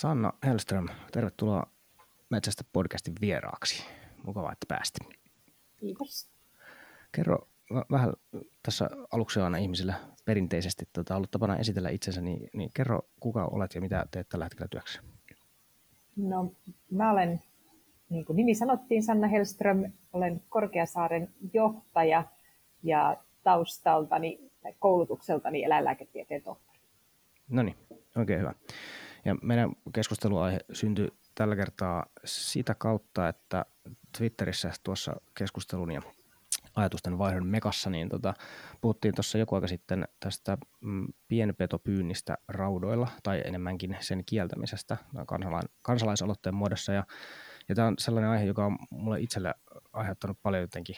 Sanna Hellström, tervetuloa Metsästä podcastin vieraaksi. Mukavaa, että pääsit. Kiitos. Kerro vähän tässä aluksi aina ihmisillä perinteisesti tota, ollut tapana esitellä itsensä, niin, niin kerro kuka olet ja mitä teet tällä hetkellä työksi? No, mä olen, niin kuin nimi sanottiin, Sanna Hellström, olen Korkeasaaren johtaja ja taustaltani tai koulutukseltani eläinlääketieteen tohtori. No niin, oikein hyvä. Ja meidän keskusteluaihe syntyi tällä kertaa sitä kautta, että Twitterissä tuossa keskustelun ja ajatusten vaihdon mekassa, niin tota, puhuttiin tuossa joku aika sitten tästä mm, pienpetopyynnistä raudoilla, tai enemmänkin sen kieltämisestä kansalain, kansalaisaloitteen muodossa. Ja, ja tämä on sellainen aihe, joka on mulle itselle aiheuttanut paljon jotenkin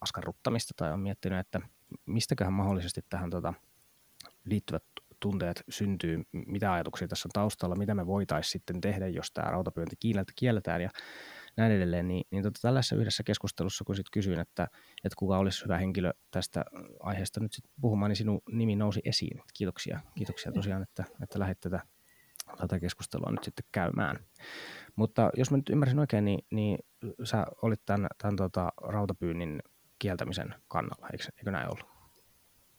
askarruttamista, tai on miettinyt, että mistäköhän mahdollisesti tähän tota, liittyvät tunteet syntyy, mitä ajatuksia tässä on taustalla, mitä me voitaisiin sitten tehdä, jos tämä rautapyönti kielletään ja näin edelleen, niin, niin tota, tällaisessa yhdessä keskustelussa, kun sitten kysyin, että, että kuka olisi hyvä henkilö tästä aiheesta nyt sitten puhumaan, niin sinun nimi nousi esiin. Kiitoksia, kiitoksia tosiaan, että, että lähdit tätä, tätä keskustelua nyt sitten käymään. Mutta jos mä nyt ymmärsin oikein, niin, niin sä olit tämän, tämän tota, rautapyynnin kieltämisen kannalla, eikö, eikö näin ollut?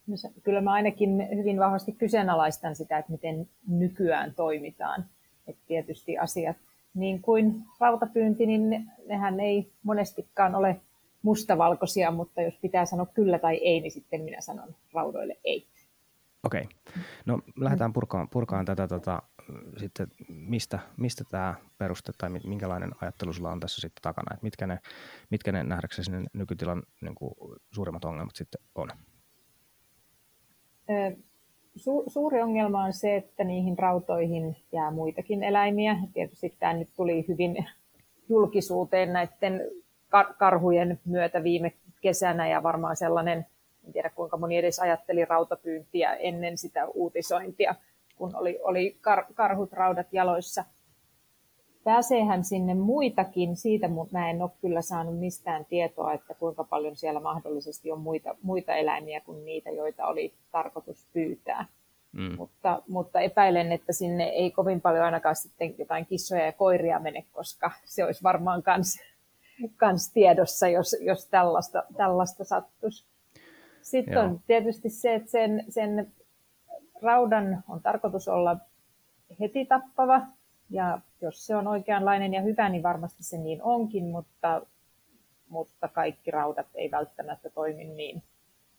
No kyllä mä ainakin hyvin vahvasti kyseenalaistan sitä, että miten nykyään toimitaan. Et tietysti asiat niin kuin rautapyynti, niin nehän ei monestikaan ole mustavalkoisia, mutta jos pitää sanoa kyllä tai ei, niin sitten minä sanon raudoille ei. Okei. No lähdetään purkaan, purkaan tätä tota, sitten, mistä, mistä tämä peruste tai minkälainen ajattelu sulla on tässä sitten takana, että mitkä ne, mitkä ne nähdäksesi ne nykytilan niin kuin, suurimmat ongelmat sitten on? Su- suuri ongelma on se, että niihin rautoihin jää muitakin eläimiä. Tietysti tämä nyt tuli hyvin julkisuuteen näiden kar- karhujen myötä viime kesänä ja varmaan sellainen, en tiedä kuinka moni edes ajatteli rautapyyntiä ennen sitä uutisointia, kun oli, oli kar- karhut raudat jaloissa pääseehän sinne muitakin, siitä mä en ole kyllä saanut mistään tietoa, että kuinka paljon siellä mahdollisesti on muita, muita eläimiä kuin niitä, joita oli tarkoitus pyytää. Mm. Mutta, mutta epäilen, että sinne ei kovin paljon ainakaan sitten jotain kissoja ja koiria mene, koska se olisi varmaan kans, kans tiedossa, jos, jos tällaista, tällaista sattuisi. Sitten Joo. on tietysti se, että sen, sen raudan on tarkoitus olla heti tappava, ja jos se on oikeanlainen ja hyvä, niin varmasti se niin onkin, mutta, mutta kaikki raudat ei välttämättä toimi niin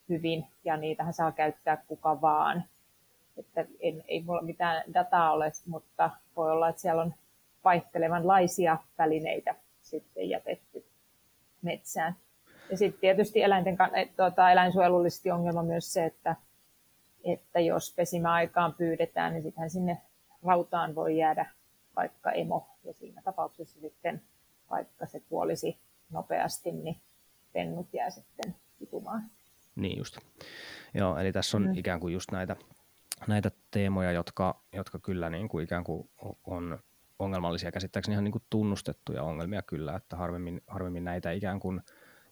hyvin, ja niitähän saa käyttää kuka vaan. Että en, ei mulla mitään dataa ole, mutta voi olla, että siellä on vaihtelevanlaisia välineitä sitten jätetty metsään. Ja sitten tietysti eläinten, tuota, eläinsuojelullisesti ongelma myös se, että, että jos pesimäaikaan pyydetään, niin sittenhän sinne rautaan voi jäädä vaikka emo, ja siinä tapauksessa sitten, vaikka se kuolisi nopeasti, niin pennut jää sitten kitumaan. Niin just. Joo, eli tässä on mm. ikään kuin just näitä, näitä teemoja, jotka, jotka kyllä niin kuin ikään kuin on ongelmallisia käsittääkseni ihan niin kuin tunnustettuja ongelmia kyllä, että harvemmin, harvemmin näitä ikään kuin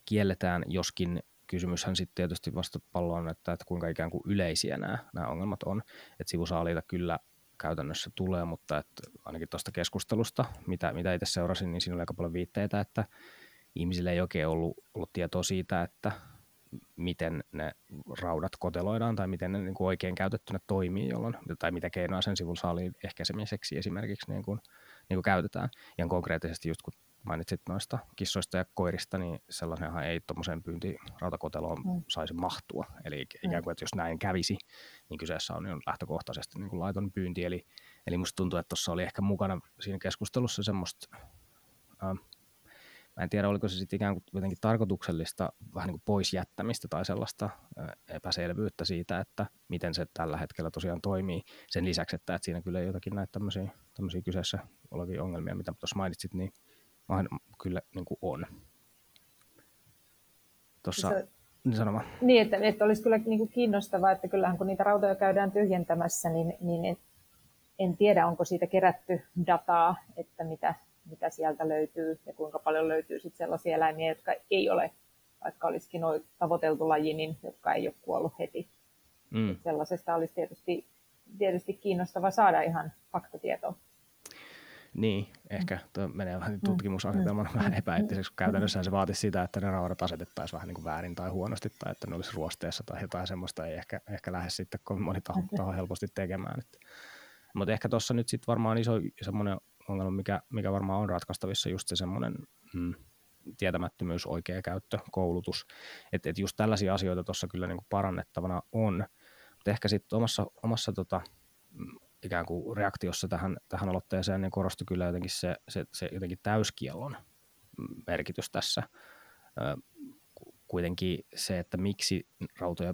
kielletään, joskin kysymyshän sitten tietysti vasta on, että, että kuinka ikään kuin yleisiä nämä, nämä ongelmat on. Että sivusaaliita kyllä käytännössä tulee, mutta että ainakin tuosta keskustelusta, mitä, mitä itse seurasin, niin siinä oli aika paljon viitteitä, että ihmisille ei oikein ollut, ollut tietoa siitä, että miten ne raudat koteloidaan tai miten ne niin kuin oikein käytettynä toimii, jolloin, tai mitä keinoa sen sivun saaliin ehkäisemiseksi esimerkiksi niin kuin, niin kuin käytetään. Ihan konkreettisesti just kun mainitsit noista kissoista ja koirista, niin sellaisenhan ei tuommoiseen pyynti-rautakoteloon mm. saisi mahtua. Eli ikään mm. kuin, että jos näin kävisi, niin kyseessä on jo lähtökohtaisesti niin kuin laiton pyynti. Eli, eli musta tuntuu, että tuossa oli ehkä mukana siinä keskustelussa semmoista, äh, mä en tiedä oliko se sitten ikään kuin jotenkin tarkoituksellista vähän niin kuin pois jättämistä tai sellaista äh, epäselvyyttä siitä, että miten se tällä hetkellä tosiaan toimii. Sen lisäksi, että, että siinä kyllä jotakin näitä tämmöisiä, tämmöisiä kyseessä olevia ongelmia, mitä tuossa mainitsit, niin kyllä niin kuin on. Tuossa, se, niin sanoma. Niin, että, että olisi kyllä niin kuin kiinnostavaa, että kyllähän kun niitä rautoja käydään tyhjentämässä, niin, niin en, en tiedä, onko siitä kerätty dataa, että mitä, mitä sieltä löytyy ja kuinka paljon löytyy sitten sellaisia eläimiä, jotka ei ole, vaikka olisikin noin tavoiteltu laji, niin jotka ei ole kuollut heti. Mm. Sellaisesta olisi tietysti, tietysti kiinnostava saada ihan faktatietoa. Niin, ehkä tuo menee vähän tutkimusasetelman mm. vähän epäeettiseksi. Käytännössä se vaatisi sitä, että ne raudat asetettaisiin vähän niin kuin väärin tai huonosti tai että ne olisi ruosteessa tai jotain semmoista ei ehkä, ehkä lähde sitten kovin moni taho, taho helposti tekemään. Mutta ehkä tuossa nyt sitten varmaan iso semmoinen ongelma, mikä, mikä varmaan on ratkaistavissa, just se semmoinen mm, tietämättömyys, oikea käyttö, koulutus. Että et just tällaisia asioita tuossa kyllä niin kuin parannettavana on. Mutta ehkä sitten omassa, omassa tota, mm, ikään kuin reaktiossa tähän, tähän aloitteeseen niin korostui kyllä jotenkin se, se, se jotenkin täyskiellon merkitys tässä. Kuitenkin se, että miksi rautoja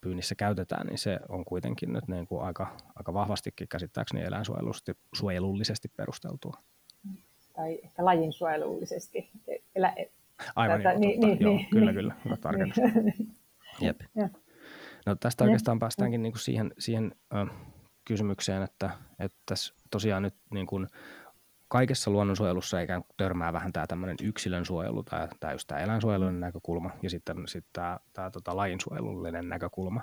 pyynnissä käytetään, niin se on kuitenkin nyt niin kuin aika, aika vahvastikin käsittääkseni eläinsuojelullisesti perusteltua. Tai ehkä lajinsuojelullisesti. Elä, Aivan, tätä, joo, niin, niin, joo, niin, kyllä, niin. kyllä, hyvä tarkennus. Jep. No tästä oikeastaan päästäänkin niin kuin siihen, siihen äh, kysymykseen, että, että tosiaan nyt niin kuin kaikessa luonnonsuojelussa ikään kuin törmää vähän tämä tämmöinen yksilön suojelu tai, tai just tämä eläinsuojelullinen näkökulma ja sitten, sitten tämä, tämä tota, lajinsuojelullinen näkökulma,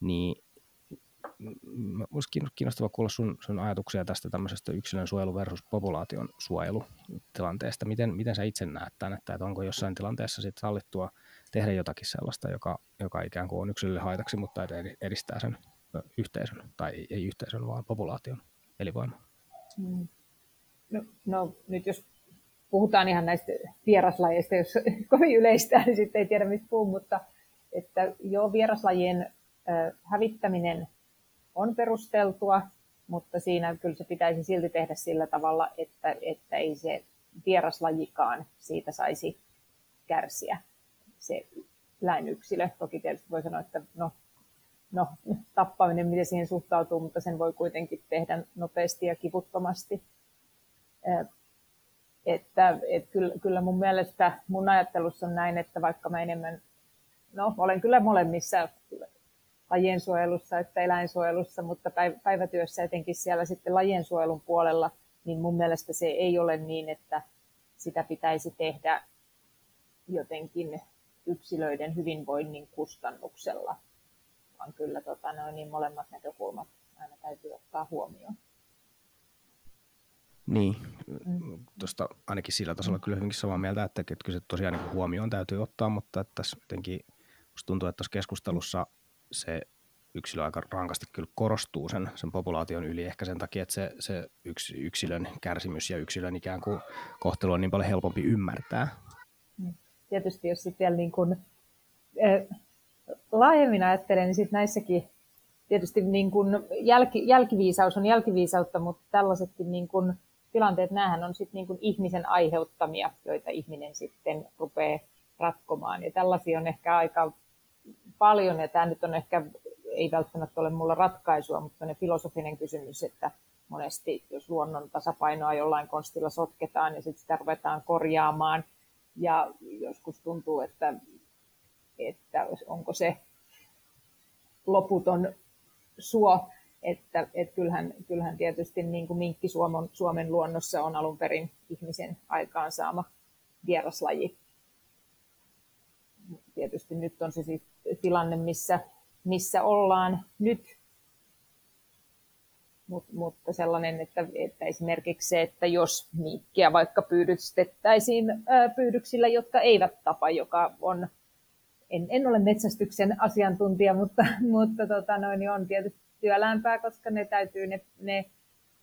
niin olisi kiinnostava kuulla sun, sun ajatuksia tästä tämmöisestä yksilön suojelu versus populaation suojelutilanteesta. Miten, miten sä itse näet tämän, että, että onko jossain tilanteessa sit sallittua tehdä jotakin sellaista, joka, joka ikään kuin on yksilölle haitaksi, mutta edistää sen yhteisön, tai ei yhteisön, vaan populaation elinvoimaa? Mm. No, no nyt jos puhutaan ihan näistä vieraslajeista, jos kovin yleistä, niin sitten ei tiedä mistä puhuu, mutta että joo, vieraslajien hävittäminen on perusteltua, mutta siinä kyllä se pitäisi silti tehdä sillä tavalla, että, että ei se vieraslajikaan siitä saisi kärsiä, se läinyksilö. Toki tietysti voi sanoa, että no, no, tappaminen, miten siihen suhtautuu, mutta sen voi kuitenkin tehdä nopeasti ja kivuttomasti. Että, et kyllä, kyllä mun mielestä mun ajattelussa on näin, että vaikka mä enemmän, no olen kyllä molemmissa lajien suojelussa että eläinsuojelussa, mutta päivätyössä etenkin siellä sitten lajien suojelun puolella, niin mun mielestä se ei ole niin, että sitä pitäisi tehdä jotenkin yksilöiden hyvinvoinnin kustannuksella, vaan kyllä tota, noin, niin molemmat näkökulmat aina täytyy ottaa huomioon. Niin, mm. tuosta ainakin sillä tasolla kyllä hyvinkin samaa mieltä, että, että kyllä se tosiaan niin huomioon täytyy ottaa, mutta että tässä jotenkin tuntuu, että tuossa keskustelussa se yksilö aika rankasti kyllä korostuu sen, sen populaation yli ehkä sen takia, että se, se yks, yksilön kärsimys ja yksilön ikään kuin kohtelu on niin paljon helpompi ymmärtää. Mm. Tietysti jos sitten vielä niin kuin, äh, laajemmin ajattelen, niin sitten näissäkin tietysti niin kuin jälki, jälkiviisaus on jälkiviisautta, mutta tällaisetkin niin kuin tilanteet, näähän on sitten niin kuin ihmisen aiheuttamia, joita ihminen sitten rupeaa ratkomaan. Ja tällaisia on ehkä aika paljon, ja tämä nyt on ehkä, ei välttämättä ole mulla ratkaisua, mutta ne filosofinen kysymys, että monesti jos luonnon tasapainoa jollain konstilla sotketaan ja sitten sitä ruvetaan korjaamaan, ja joskus tuntuu, että, että onko se loputon suo, että et kyllähän, kyllähän tietysti niin kuin minkki Suomen, Suomen luonnossa on alun perin ihmisen aikaansaama vieraslaji. Tietysti nyt on se siis tilanne, missä, missä ollaan nyt, Mut, mutta sellainen, että, että esimerkiksi se, että jos miikkiä vaikka pyydystettäisiin pyydyksillä, jotka eivät tapa, joka on, en, en ole metsästyksen asiantuntija, mutta, mutta tota noin, niin on tietysti työlämpää, koska ne, täytyy, ne, ne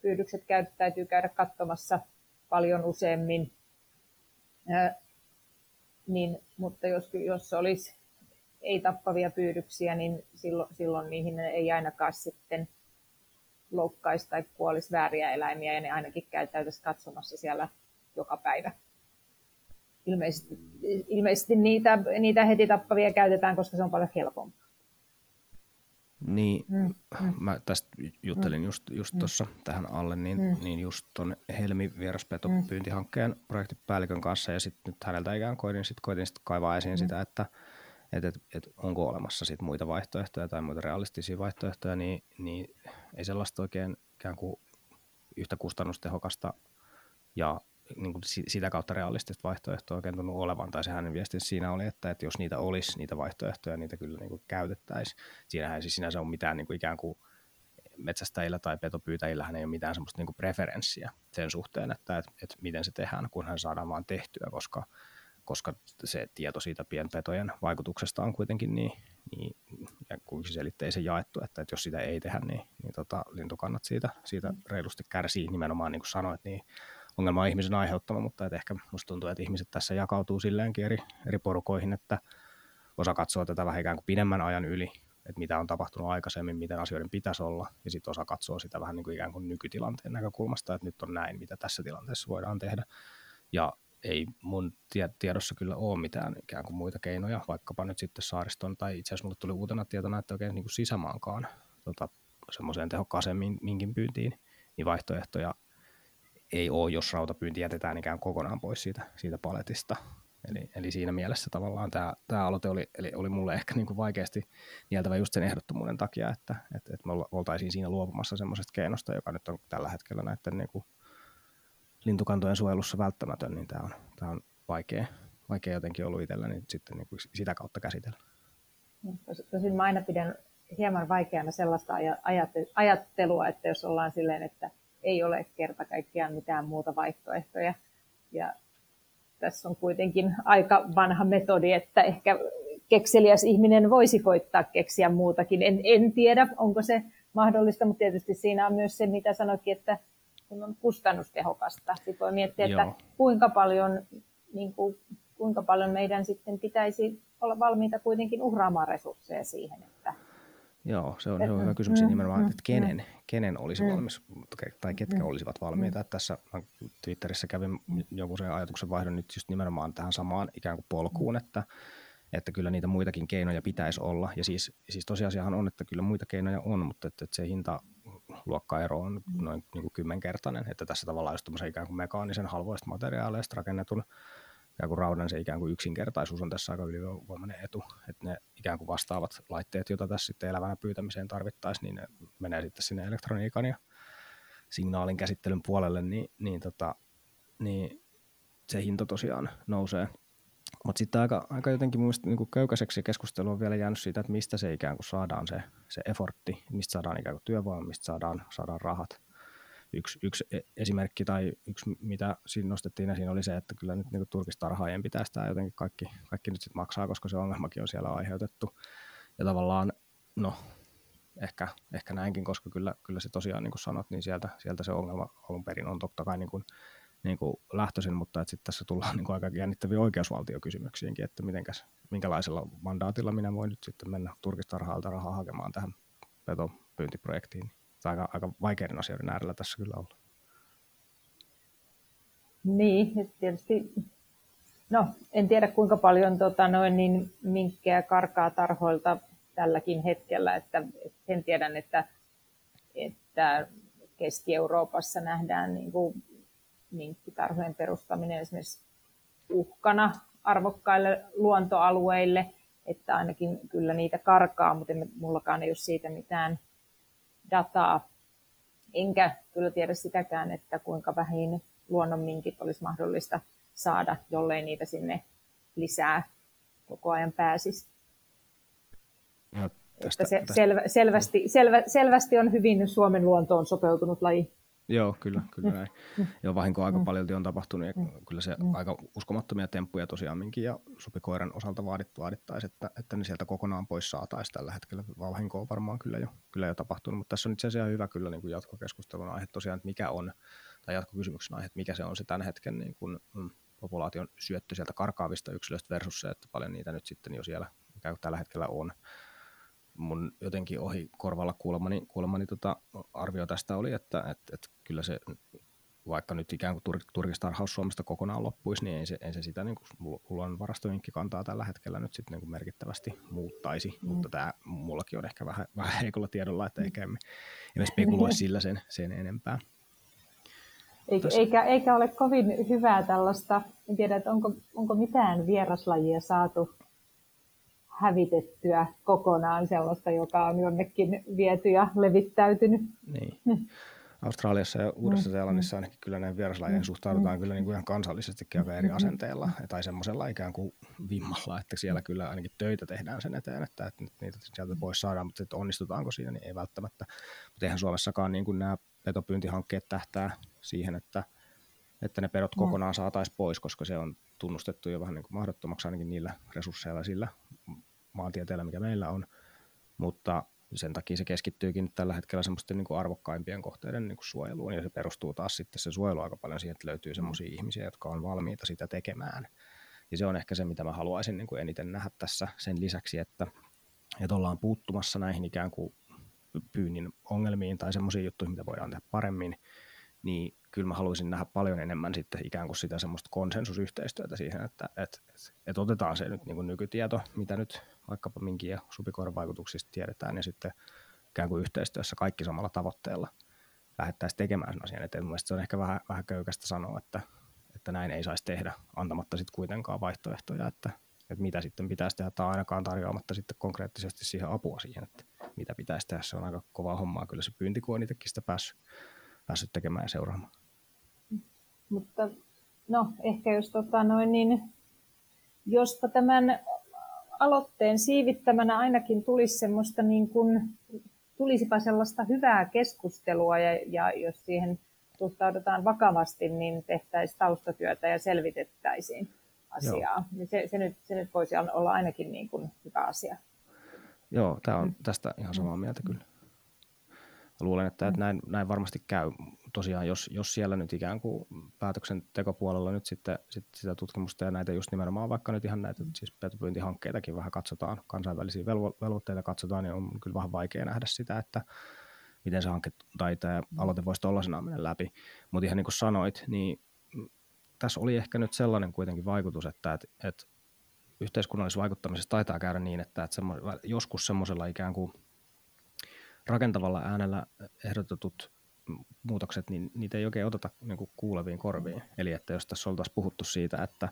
pyydykset käy, täytyy käydä katsomassa paljon useammin. Ää, niin, mutta jos, jos olisi ei-tappavia pyydyksiä, niin silloin, silloin niihin ei ainakaan sitten loukkaisi tai kuolisi vääriä eläimiä ja ne ainakin käytäisiin katsomassa siellä joka päivä. Ilmeisesti, ilmeisesti niitä, niitä heti tappavia käytetään, koska se on paljon helpompaa. Niin, mm, mm. mä tästä juttelin mm. just, just mm. tuossa tähän alle, niin, mm. niin just tuon Helmi vieraspetopyyntihankkeen mm. projektipäällikön kanssa ja sitten nyt häneltä ikään koitin, sit koitin sit kaivaa esiin mm. sitä, että et, et, et onko olemassa sit muita vaihtoehtoja tai muita realistisia vaihtoehtoja, niin, niin ei sellaista oikein ikään kuin yhtä kustannustehokasta ja niin kuin sitä kautta realistista vaihtoehtoa oikein tunnu olevan, tai se hänen viestin siinä oli, että, että jos niitä olisi, niitä vaihtoehtoja, niitä kyllä niin kuin käytettäisiin. Siinähän ei siis sinänsä ole mitään niin kuin ikään kuin metsästäjillä tai petopyytäjillähän ei ole mitään semmoista niin preferenssiä sen suhteen, että, että, että miten se tehdään, kunhan saadaan vaan tehtyä, koska, koska se tieto siitä pienpetojen vaikutuksesta on kuitenkin niin, niin ja selitteisen jaettu, että, että jos sitä ei tehdä, niin, niin tota, lintukannat siitä, siitä reilusti kärsii nimenomaan, niin kuin sanoit, niin ongelma on ihmisen aiheuttama, mutta että ehkä musta tuntuu, että ihmiset tässä jakautuu silleenkin eri, eri porukoihin, että osa katsoo tätä vähän ikään kuin pidemmän ajan yli, että mitä on tapahtunut aikaisemmin, miten asioiden pitäisi olla, ja sitten osa katsoo sitä vähän niin kuin ikään kuin nykytilanteen näkökulmasta, että nyt on näin, mitä tässä tilanteessa voidaan tehdä. Ja ei mun tiedossa kyllä ole mitään ikään kuin muita keinoja, vaikkapa nyt sitten saariston, tai itse asiassa mulle tuli uutena tietona, että oikein niin kuin sisämaankaan tota, semmoiseen tehokkaaseen minkin pyyntiin, niin vaihtoehtoja ei ole, jos rautapyynti jätetään ikään kokonaan pois siitä, siitä paletista. Eli, eli siinä mielessä tavallaan tämä, tämä aloite oli, eli oli mulle ehkä niin kuin vaikeasti nieltävä just sen ehdottomuuden takia, että, että, että me oltaisiin siinä luopumassa semmoisesta keinosta, joka nyt on tällä hetkellä näiden niin kuin lintukantojen suojelussa välttämätön, niin tämä on, tämä on vaikea, vaikea jotenkin ollut itsellä niin sitten niin kuin sitä kautta käsitellä. Tosin mä aina pidän hieman vaikeana sellaista ajattelua, että jos ollaan silleen, että ei ole kerta kaikkiaan mitään muuta vaihtoehtoja. Ja tässä on kuitenkin aika vanha metodi, että ehkä kekseliäs ihminen voisi koittaa keksiä muutakin. En, en tiedä, onko se mahdollista, mutta tietysti siinä on myös se, mitä sanoikin, että kun on kustannustehokasta. Sitten voi miettiä, Joo. että kuinka paljon, niin kuin, kuinka paljon meidän sitten pitäisi olla valmiita kuitenkin uhraamaan resursseja siihen, että Joo, se on, se on hyvä kysymys mm, nimenomaan, mm, että kenen, mm. kenen olisi mm. valmis, tai ketkä mm. olisivat valmiita. Mm. Tässä Twitterissä kävin joku sen ajatuksen vaihdon nyt just nimenomaan tähän samaan ikään kuin polkuun, mm. että, että kyllä niitä muitakin keinoja pitäisi olla. Ja siis, siis tosiasiahan on, että kyllä muita keinoja on, mutta että, että se hinta luokkaero on noin niin kuin kymmenkertainen, että tässä tavallaan just ikään kuin mekaanisen halvoista materiaaleista rakennetun ikään kuin raudan se ikään kuin yksinkertaisuus on tässä aika ylivoimainen etu, että ne ikään kuin vastaavat laitteet, joita tässä sitten elävänä pyytämiseen tarvittaisiin, niin ne menee sitten sinne elektroniikan ja signaalin käsittelyn puolelle, niin, niin, tota, niin se hinta tosiaan nousee. Mutta sitten aika, aika jotenkin mun niin köykäiseksi keskustelu on vielä jäänyt siitä, että mistä se ikään kuin saadaan se, se effortti, mistä saadaan ikään kuin työvoima, mistä saadaan, saadaan rahat yksi, yksi e, esimerkki tai yksi, mitä siinä nostettiin esiin, oli se, että kyllä nyt niin turkistarhaajien pitäisi tämä jotenkin kaikki, kaikki nyt sitten maksaa, koska se ongelmakin on siellä aiheutettu. Ja tavallaan, no, ehkä, ehkä näinkin, koska kyllä, kyllä se tosiaan, niin kuin sanot, niin sieltä, sieltä se ongelma alun perin on totta kai niin kuin, niin kuin lähtöisin, mutta sitten tässä tullaan niin kuin aika jännittäviä oikeusvaltiokysymyksiinkin, että mitenkäs, minkälaisella mandaatilla minä voin nyt sitten mennä turkistarhaalta rahaa hakemaan tähän petopyyntiprojektiin aika, aika vaikeiden asioiden äärellä tässä kyllä olla. Niin, tietysti, no en tiedä kuinka paljon tota, noin, niin, minkkejä karkaa tarhoilta tälläkin hetkellä, että, sen tiedän, että, että Keski-Euroopassa nähdään niin kuin, minkkitarhojen perustaminen esimerkiksi uhkana arvokkaille luontoalueille, että ainakin kyllä niitä karkaa, mutta mullakaan ei ole siitä mitään dataa, enkä kyllä tiedä sitäkään, että kuinka vähin luonnonminkit olisi mahdollista saada, jollei niitä sinne lisää koko ajan pääsisi. No, tästä, se tästä. Selvä, selvästi, selvä, selvästi on hyvin Suomen luontoon sopeutunut laji. Joo, kyllä, kyllä näin. Joo, vahinko aika mm. paljon on tapahtunut ja mm. kyllä se mm. aika uskomattomia temppuja tosiaan minkin ja supikoiran osalta vaadit, vaadittaisiin, että, että ne sieltä kokonaan pois saataisiin tällä hetkellä. Vahinko on varmaan kyllä jo, kyllä jo tapahtunut, mutta tässä on itse asiassa hyvä kyllä niin kuin jatkokeskustelun aihe tosiaan, että mikä on, tai jatkokysymyksen aihe, että mikä se on se tämän hetken niin kuin, mm, populaation syöttö sieltä karkaavista yksilöistä versus se, että paljon niitä nyt sitten jo siellä ikään kuin tällä hetkellä on mun jotenkin ohi korvalla kuulemani, kuulemani tota arvio tästä oli, että et, et kyllä se, vaikka nyt ikään kuin tur, turkistarhaus Suomesta kokonaan loppuisi, niin ei se, ei se sitä niin kuin luon kantaa tällä hetkellä nyt sitten niin merkittävästi muuttaisi, mm. mutta tämä mullakin on ehkä vähän, vähän heikolla tiedolla, että eikä emme, emme spekuloi sillä sen, sen enempää. Eikä, eikä, eikä ole kovin hyvää tällaista, en tiedä, että onko, onko mitään vieraslajia saatu hävitettyä kokonaan sellaista, joka on jonnekin viety ja levittäytynyt. Niin. Australiassa ja Uudessa-Seelannissa mm. ainakin kyllä näin vieraslajeihin mm. suhtaudutaan mm. kyllä niin kuin ihan kansallisestikin aika eri asenteella tai semmoisella ikään kuin vimmalla, että siellä kyllä ainakin töitä tehdään sen eteen, että, että niitä sieltä pois saadaan, mutta että onnistutaanko siinä, niin ei välttämättä. Mutta eihän Suomessakaan niin kuin nämä petopyyntihankkeet tähtää siihen, että, että ne pedot kokonaan saataisiin pois, koska se on tunnustettu jo vähän niin kuin mahdottomaksi ainakin niillä resursseilla sillä maantieteellä, mikä meillä on. Mutta sen takia se keskittyykin nyt tällä hetkellä semmoisten niin kuin arvokkaimpien kohteiden niin kuin suojeluun, ja se perustuu taas sitten se suojelu aika paljon siihen, että löytyy semmoisia ihmisiä, jotka on valmiita sitä tekemään. Ja se on ehkä se, mitä mä haluaisin niin kuin eniten nähdä tässä sen lisäksi, että, että ollaan puuttumassa näihin ikään kuin pyynnin ongelmiin tai semmoisiin juttuihin, mitä voidaan tehdä paremmin, niin kyllä mä haluaisin nähdä paljon enemmän sitten ikään kuin sitä semmoista konsensusyhteistyötä siihen, että että että, otetaan se nyt niin kuin nykytieto, mitä nyt vaikkapa minkin ja supikoiran vaikutuksista tiedetään, ja sitten ikään kuin yhteistyössä kaikki samalla tavoitteella lähdettäisiin tekemään sen asian eteen. Mielestäni se on ehkä vähän, vähän köykästä sanoa, että, että näin ei saisi tehdä, antamatta sitten kuitenkaan vaihtoehtoja, että, että mitä sitten pitäisi tehdä, tai ainakaan tarjoamatta sitten konkreettisesti siihen apua siihen, että mitä pitäisi tehdä. Se on aika kovaa hommaa kyllä se pyynti, kun on itsekin sitä päässyt, päässyt tekemään ja seuraamaan. Mutta no, ehkä jos tota noin, niin jospa tämän aloitteen siivittämänä ainakin tulisi semmoista niin kuin, tulisipa sellaista hyvää keskustelua ja, ja jos siihen suhtaudutaan vakavasti, niin tehtäisiin taustatyötä ja selvitettäisiin asiaa. Niin se, se, nyt, se nyt voisi olla ainakin niin kuin hyvä asia. Joo, tämä on tästä ihan samaa mieltä kyllä. Luulen, että, että näin, näin varmasti käy. Tosiaan, jos, jos siellä nyt ikään kuin päätöksentekopuolella nyt sitten, sitten sitä tutkimusta ja näitä just nimenomaan vaikka nyt ihan näitä siis petopyyntihankkeitakin vähän katsotaan, kansainvälisiä velvo, velvoitteita katsotaan, niin on kyllä vähän vaikea nähdä sitä, että miten se hanke tai tämä aloite voisi tuollaisenaan mennä läpi. Mutta ihan niin kuin sanoit, niin tässä oli ehkä nyt sellainen kuitenkin vaikutus, että, että, että yhteiskunnallisessa vaikuttamisessa taitaa käydä niin, että, että semmo, joskus semmoisella ikään kuin rakentavalla äänellä ehdotetut muutokset, niin niitä ei oikein oteta niin kuin kuuleviin korviin. Eli että jos tässä oltaisiin puhuttu siitä, että,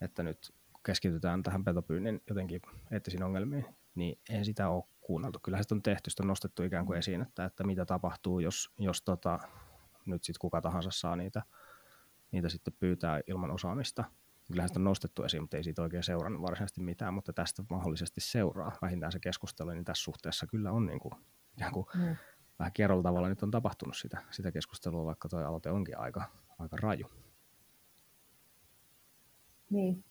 että nyt keskitytään tähän petopyynnin jotenkin eettisiin ongelmiin, niin ei sitä ole kuunneltu. Kyllähän sitä on tehty, sitä on nostettu ikään kuin esiin, että, että mitä tapahtuu, jos, jos tota, nyt sitten kuka tahansa saa niitä, niitä sitten pyytää ilman osaamista. Kyllähän sitä on nostettu esiin, mutta ei siitä oikein seurannut varsinaisesti mitään, mutta tästä mahdollisesti seuraa vähintään se keskustelu, niin tässä suhteessa kyllä on niin kuin ikään kuin mm. vähän kierrolla tavalla nyt on tapahtunut sitä, sitä keskustelua, vaikka tuo aloite onkin aika, aika raju. Niin.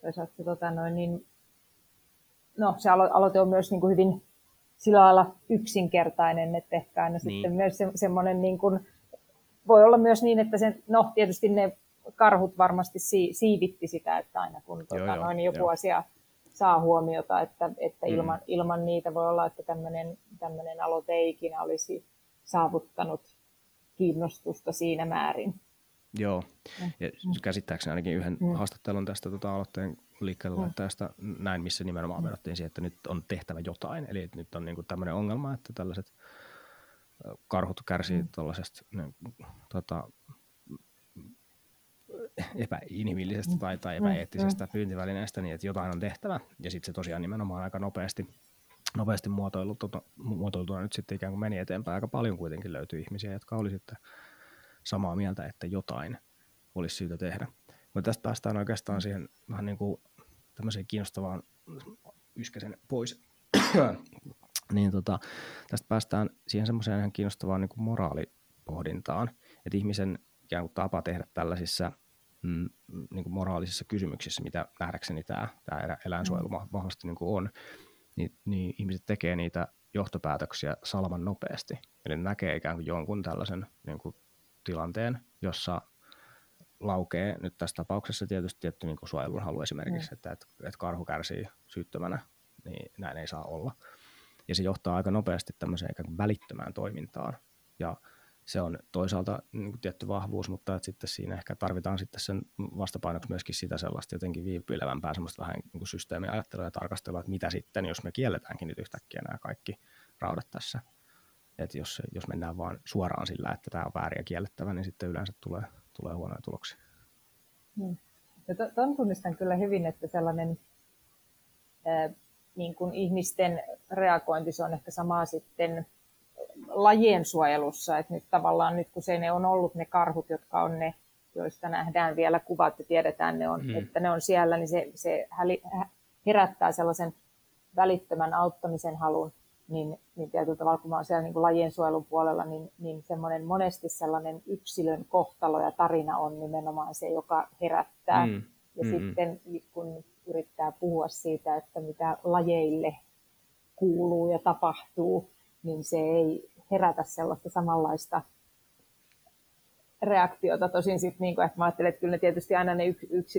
Toisaalta se, tota noin, niin, no, se aloite on myös niin kuin hyvin sillä lailla yksinkertainen, että ehkä aina niin. sitten myös se, semmoinen, niin kuin, voi olla myös niin, että se, no tietysti ne karhut varmasti si, siivitti sitä, että aina kun tuota, joo, noin, joku joo. asia saa huomiota, että, että mm. ilman, ilman niitä voi olla, että tämmöinen, tämmöinen aloite ei ikinä olisi saavuttanut kiinnostusta siinä määrin. Joo, mm. ja käsittääkseni ainakin yhden mm. haastattelun tästä tota, aloitteen liikkeelle tästä näin, missä nimenomaan mm. vedottiin siihen, että nyt on tehtävä jotain. Eli että nyt on niin kuin tämmöinen ongelma, että tällaiset karhut kärsii mm. tällaisesta niin, tota, epäinhimillisestä tai, tai mm, epäeettisestä mm. pyyntivälineestä, niin että jotain on tehtävä. Ja sitten se tosiaan nimenomaan aika nopeasti, nopeasti muotoiltuna, muotoiltuna nyt sitten ikään kuin meni eteenpäin. Aika paljon kuitenkin löytyy ihmisiä, jotka oli sitten samaa mieltä, että jotain olisi syytä tehdä. Mutta tästä päästään oikeastaan siihen vähän niin kuin tämmöiseen kiinnostavaan yskäsen pois. niin tota, tästä päästään siihen semmoiseen ihan kiinnostavaan niin kuin moraalipohdintaan, että ihmisen ikään kuin tapa tehdä tällaisissa – mm, niin kuin moraalisissa kysymyksissä, mitä nähdäkseni tämä, tämä eläinsuojelu mm. vahvasti niin kuin on, niin, niin ihmiset tekee niitä johtopäätöksiä salman nopeasti. Eli ne näkee ikään kuin jonkun tällaisen niin kuin tilanteen, jossa laukee nyt tässä tapauksessa tietysti tietty niin suojelun halu esimerkiksi, mm. että, että, että karhu kärsii syyttömänä, niin näin ei saa olla. Ja se johtaa aika nopeasti tämmöiseen ikään kuin välittömään toimintaan. Ja se on toisaalta niin kuin tietty vahvuus, mutta että sitten siinä ehkä tarvitaan sitten sen vastapainoksi myöskin sitä sellaista jotenkin viipyilevämpää semmoista vähän niin kuin systeemiajattelua ja tarkastelua, että mitä sitten, jos me kielletäänkin nyt yhtäkkiä nämä kaikki raudat tässä. Että jos, jos mennään vaan suoraan sillä, että tämä on väärin ja kiellettävä, niin sitten yleensä tulee, tulee huonoja tuloksia. Hmm. Ja tuon tunnistan kyllä hyvin, että sellainen ää, niin kuin ihmisten reagointi, se on ehkä samaa sitten lajien suojelussa, että nyt tavallaan nyt kun se ne on ollut ne karhut, jotka on ne, joista nähdään vielä kuvat ja tiedetään, ne on, mm. että ne on siellä, niin se, se herättää sellaisen välittömän auttamisen halun, niin, niin tietyllä tavalla, kun mä olen siellä niin kuin lajien suojelun puolella, niin, niin semmoinen monesti sellainen yksilön kohtalo ja tarina on nimenomaan se, joka herättää. Mm. Ja mm. sitten kun yrittää puhua siitä, että mitä lajeille kuuluu ja tapahtuu, niin se ei herätä sellaista samanlaista reaktiota. Tosin sitten, niin kuin, että mä ajattelen, että kyllä ne tietysti aina ne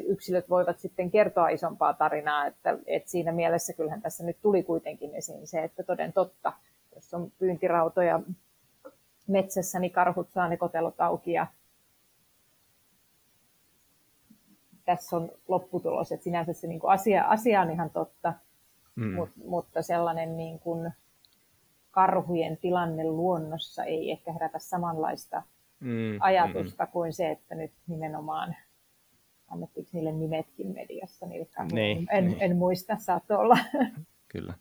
yksilöt voivat sitten kertoa isompaa tarinaa, että, että siinä mielessä kyllähän tässä nyt tuli kuitenkin esiin se, että toden totta, jos on pyyntirautoja metsässä, niin karhut saa ne kotelot auki ja tässä on lopputulos, että sinänsä se niin kuin asia, asia on ihan totta, mm. Mut, mutta sellainen niin kuin karhujen tilanne luonnossa ei ehkä herätä samanlaista mm, ajatusta mm. kuin se, että nyt nimenomaan annettiinko niille nimetkin mediassa niille niin, en, niin. en muista, saattoi olla. Kyllä.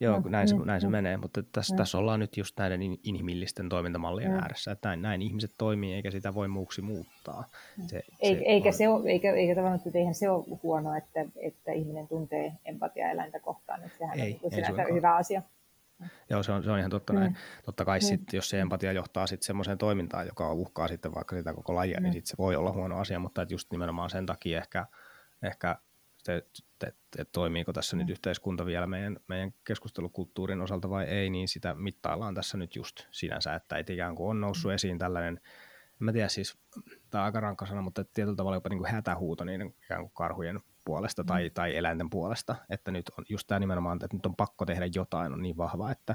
Joo, no, näin, se, näin se menee, mutta tässä, no. tässä ollaan nyt just näiden inhimillisten toimintamallien no. ääressä, että näin, näin ihmiset toimii, eikä sitä voi muuksi muuttaa. Se, Ei, se eikä, on... se ole, eikä, eikä tavallaan, että eihän se ole huono, että, että ihminen tuntee empatia eläintä kohtaan, että sehän ei, on sinänsä hyvä asia. Joo, se on, se on ihan totta mm. näin. Totta kai mm. sit, jos se empatia johtaa sitten semmoiseen toimintaan, joka uhkaa sitten vaikka sitä koko lajia, niin mm. niin sitten se voi olla huono asia, mutta että just nimenomaan sen takia ehkä, ehkä te, te, te, toimiiko tässä mm. nyt yhteiskunta vielä meidän, meidän keskustelukulttuurin osalta vai ei, niin sitä mittaillaan tässä nyt just sinänsä, että et ikään kuin on noussut mm. esiin tällainen, en mä tiedä siis, tämä on aika rankka sana, mutta tietyllä tavalla jopa niin kuin hätähuuto niiden ikään kuin karhujen puolesta tai, mm. tai eläinten puolesta, että nyt on just tämä nimenomaan, että nyt on pakko tehdä jotain, on niin vahva, että,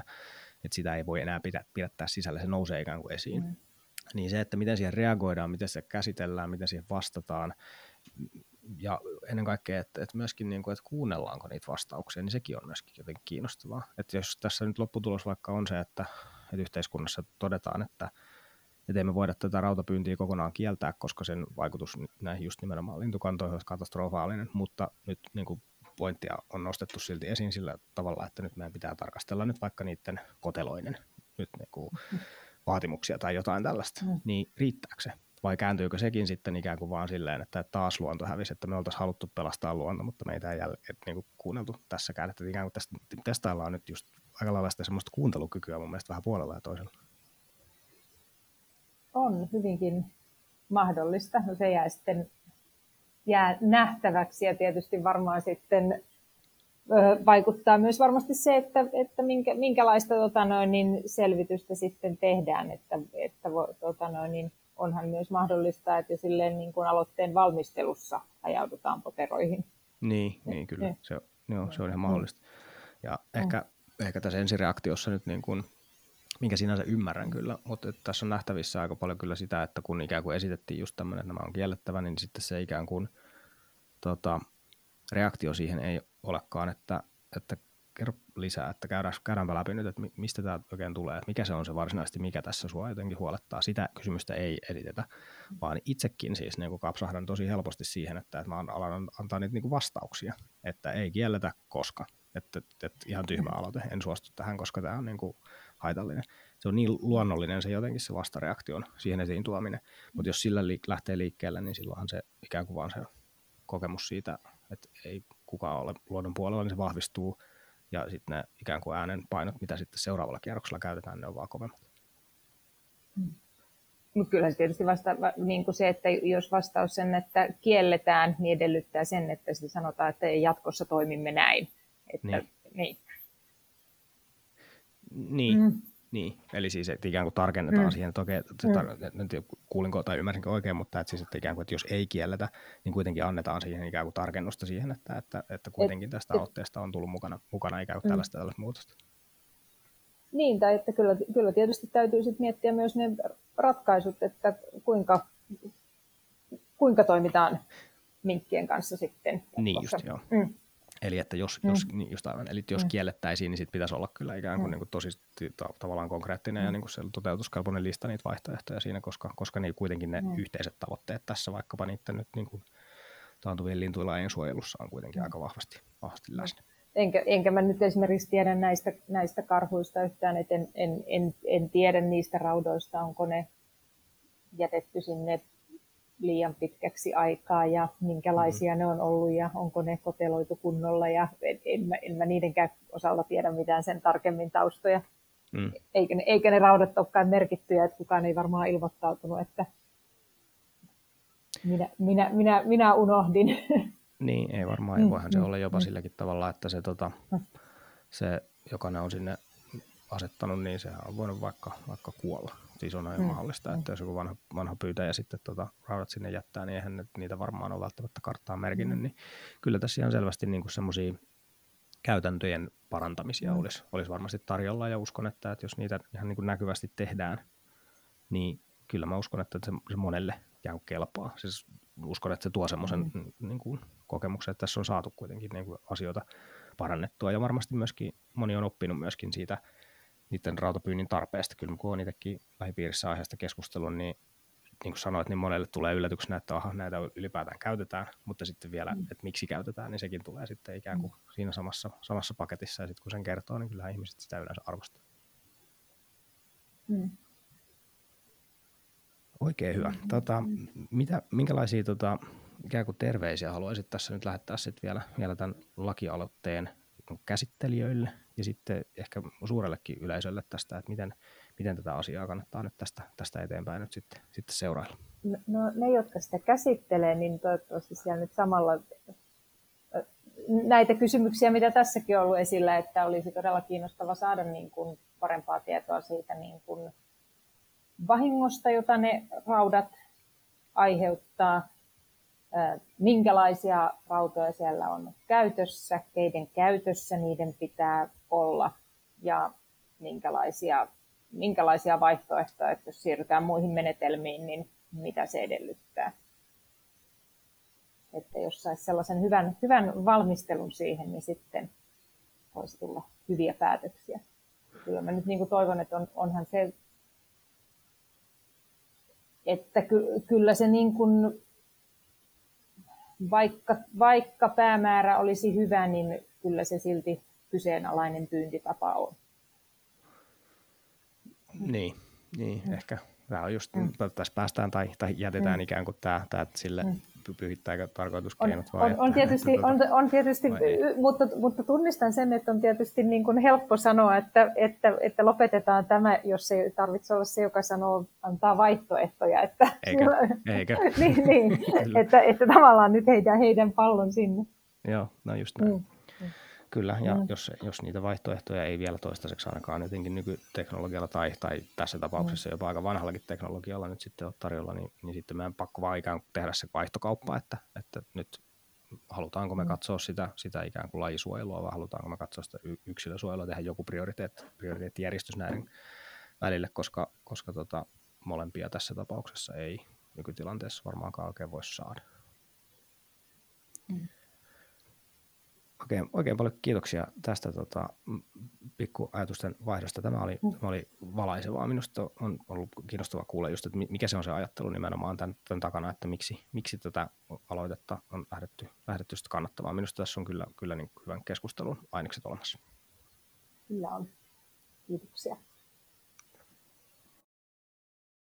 että sitä ei voi enää pidä, pidättää sisällä, se nousee ikään kuin esiin. Mm. Niin se, että miten siihen reagoidaan, miten se käsitellään, miten siihen vastataan, ja ennen kaikkea, että, että myöskin niin kuin, että kuunnellaanko niitä vastauksia, niin sekin on myöskin jotenkin kiinnostavaa. Että jos tässä nyt lopputulos vaikka on se, että, että yhteiskunnassa todetaan, että, että emme voida tätä rautapyyntiä kokonaan kieltää, koska sen vaikutus näihin just nimenomaan lintukantoihin olisi katastrofaalinen, mutta nyt niin kuin pointtia on nostettu silti esiin sillä tavalla, että nyt meidän pitää tarkastella nyt vaikka niiden koteloinen nyt niin kuin vaatimuksia tai jotain tällaista, mm. niin riittääkö se? Vai kääntyykö sekin sitten ikään kuin vaan silleen, että taas luonto hävisi, että me oltaisiin haluttu pelastaa luonto, mutta meitä ei jälleen niin kuin kuunneltu tässäkään, että ikään kuin tästä, testaillaan nyt just aika lailla sitä semmoista kuuntelukykyä mun mielestä vähän puolella ja toisella on hyvinkin mahdollista. No se jää sitten jää nähtäväksi ja tietysti varmaan sitten vaikuttaa myös varmasti se, että, että minkä, minkälaista tota noin, niin selvitystä sitten tehdään, että, että tota noin, niin onhan myös mahdollista, että silleen niin kuin aloitteen valmistelussa ajaudutaan poteroihin. Niin, niin kyllä. Se, joo, se on ihan mahdollista. Ja mm. ehkä, ehkä tässä ensireaktiossa nyt niin kuin minkä sinänsä ymmärrän kyllä, mutta tässä on nähtävissä aika paljon kyllä sitä, että kun ikään kuin esitettiin just tämmöinen, että nämä on kiellettävä, niin sitten se ikään kuin tota, reaktio siihen ei olekaan, että, että kerro lisää, että käydään, käydäänpä läpi nyt, että mistä tämä oikein tulee, että mikä se on se varsinaisesti, mikä tässä sua jotenkin huolettaa. Sitä kysymystä ei esitetä, vaan itsekin siis niin kuin kapsahdan tosi helposti siihen, että, että mä alan antaa niitä niin kuin vastauksia, että ei kielletä koska. Että, että, ihan tyhmä aloite, en suostu tähän, koska tämä on niin kuin haitallinen. Se on niin luonnollinen se jotenkin se vastareaktio siihen esiin tuominen, mutta jos sillä li- lähtee liikkeelle, niin silloinhan se ikään kuin vaan se kokemus siitä, että ei kukaan ole luonnon puolella, niin se vahvistuu, ja sitten ne ikään kuin äänen painot, mitä sitten seuraavalla kierroksella käytetään, ne on vaan kovemmat. Hmm. Mutta kyllä se tietysti vasta, niin kuin se, että jos vastaus sen, että kielletään, niin edellyttää sen, että sitten sanotaan, että jatkossa toimimme näin. Että, niin. niin. Niin, mm. niin. eli siis että ikään kuin tarkennetaan mm. siihen, että okei, että tar- en tiedä, kuulinko tai ymmärsinkö oikein, mutta että, siis, että ikään kuin, että jos ei kielletä, niin kuitenkin annetaan siihen ikään kuin tarkennusta siihen, että, että, että kuitenkin tästä aloitteesta on tullut mukana, mukana ikään kuin mm. tällaista, tällaista muutosta. Niin, tai että kyllä, kyllä tietysti täytyy sitten miettiä myös ne ratkaisut, että kuinka, kuinka toimitaan minkkien kanssa sitten. Niin just, joo. Mm. Eli että jos, mm. jos, niin just aivan, eli jos mm. kiellettäisiin, niin sit pitäisi olla kyllä ikään kuin, mm. niin kuin tosi ta- tavallaan konkreettinen mm. ja niin kuin se toteutuskelpoinen lista niitä vaihtoehtoja siinä, koska, koska niin kuitenkin ne mm. yhteiset tavoitteet tässä vaikkapa niiden nyt niin kuin taantuvien lintuilajien suojelussa on kuitenkin mm. aika vahvasti, vahvasti läsnä. enkä, enkä mä nyt esimerkiksi tiedä näistä, näistä karhuista yhtään, että en, en, en, en tiedä niistä raudoista, onko ne jätetty sinne liian pitkäksi aikaa ja minkälaisia mm. ne on ollut ja onko ne koteloitu kunnolla ja en, en, mä, en mä niidenkään osalta tiedä mitään sen tarkemmin taustoja. Mm. Eikä, ne, eikä ne raudat olekaan merkittyjä, että kukaan ei varmaan ilmoittautunut, että minä, minä, minä, minä unohdin. Niin, ei varmaan. Mm, voihan mm, se olla jopa mm. silläkin tavalla, että se, tota, mm. se, joka ne on sinne asettanut, niin sehän on voinut vaikka, vaikka kuolla. Siis on mm. mahdollista, että jos joku vanha, vanha pyytäjä sitten tota, raudat sinne jättää, niin eihän niitä varmaan ole välttämättä karttaa merkinnyt. Mm. Niin kyllä tässä ihan selvästi niin semmoisia käytäntöjen parantamisia mm. olisi, olisi varmasti tarjolla ja uskon, että, että jos niitä ihan niin kuin näkyvästi tehdään, niin kyllä mä uskon, että se, se monelle ikään kuin kelpaa. Siis uskon, että se tuo semmoisen mm. niin kuin, kokemuksen, että tässä on saatu kuitenkin niin kuin, asioita parannettua ja varmasti myöskin moni on oppinut myöskin siitä niiden rautapyynnin tarpeesta. Kyllä kun on itsekin lähipiirissä aiheesta keskustelua, niin niin kuin sanoit, niin monelle tulee yllätyksenä, että aha, näitä ylipäätään käytetään, mutta sitten vielä, mm. että miksi käytetään, niin sekin tulee sitten ikään kuin mm. siinä samassa, samassa paketissa, ja sitten kun sen kertoo, niin kyllä ihmiset sitä yleensä arvostaa. Mm. Oikein hyvä. Tota, mitä, minkälaisia tota, ikään kuin terveisiä haluaisit tässä nyt lähettää sit vielä, vielä tämän lakialoitteen käsittelijöille ja sitten ehkä suurellekin yleisölle tästä, että miten, miten tätä asiaa kannattaa nyt tästä, tästä eteenpäin nyt sitten, sitten seurailla? No, no ne, jotka sitä käsittelee, niin toivottavasti siellä nyt samalla näitä kysymyksiä, mitä tässäkin on ollut esillä, että olisi todella kiinnostava saada niin kuin parempaa tietoa siitä niin kuin vahingosta, jota ne raudat aiheuttaa, minkälaisia rautoja siellä on käytössä, keiden käytössä niiden pitää olla ja minkälaisia, minkälaisia vaihtoehtoja, että jos siirrytään muihin menetelmiin, niin mitä se edellyttää. Että jos saisi sellaisen hyvän, hyvän valmistelun siihen, niin sitten voisi tulla hyviä päätöksiä. Kyllä mä nyt niin kuin toivon, että on, onhan se että ky, kyllä se niin kuin, vaikka, vaikka päämäärä olisi hyvä, niin kyllä se silti kyseenalainen pyyntitapa on. Niin, niin mm. ehkä tämä on just, mm. tässä päästään tai, tai jätetään mm. ikään kuin tämä, tämä sille mm pyhittääkö tarkoituskeinot vai? On, on tietysti, että, tuota, on, on tietysti mutta, mutta tunnistan sen, että on tietysti niin kuin helppo sanoa, että, että, että lopetetaan tämä, jos ei tarvitse olla se, joka sanoo, antaa vaihtoehtoja. Että, Eikö? Eikö? niin, niin että, että tavallaan nyt heidän, heidän pallon sinne. Joo, no just näin. Mm. Kyllä, ja mm. jos, jos niitä vaihtoehtoja ei vielä toistaiseksi ainakaan jotenkin nykyteknologialla tai, tai tässä tapauksessa mm. jopa aika vanhallakin teknologialla nyt sitten ole tarjolla, niin, niin sitten meidän pakko vaan ikään kuin tehdä se vaihtokauppa, että, että nyt halutaanko me mm. katsoa sitä, sitä ikään kuin lajisuojelua vai halutaanko me katsoa sitä yksilösuojelua, tehdä joku prioriteetti, prioriteettijärjestys näiden välille, koska, koska tota, molempia tässä tapauksessa ei nykytilanteessa varmaankaan oikein voi saada. Mm. Oikein, oikein paljon kiitoksia tästä tota, pikku ajatusten vaihdosta. Tämä oli, mm. tämä oli valaisevaa. Minusta on ollut kiinnostavaa kuulla just, että mikä se on se ajattelu nimenomaan tämän, tämän takana, että miksi, miksi tätä aloitetta on lähdetty, lähdetty sitä kannattamaan. Minusta tässä on kyllä, kyllä niin hyvän keskustelun ainekset olemassa. Kyllä on. Kiitoksia.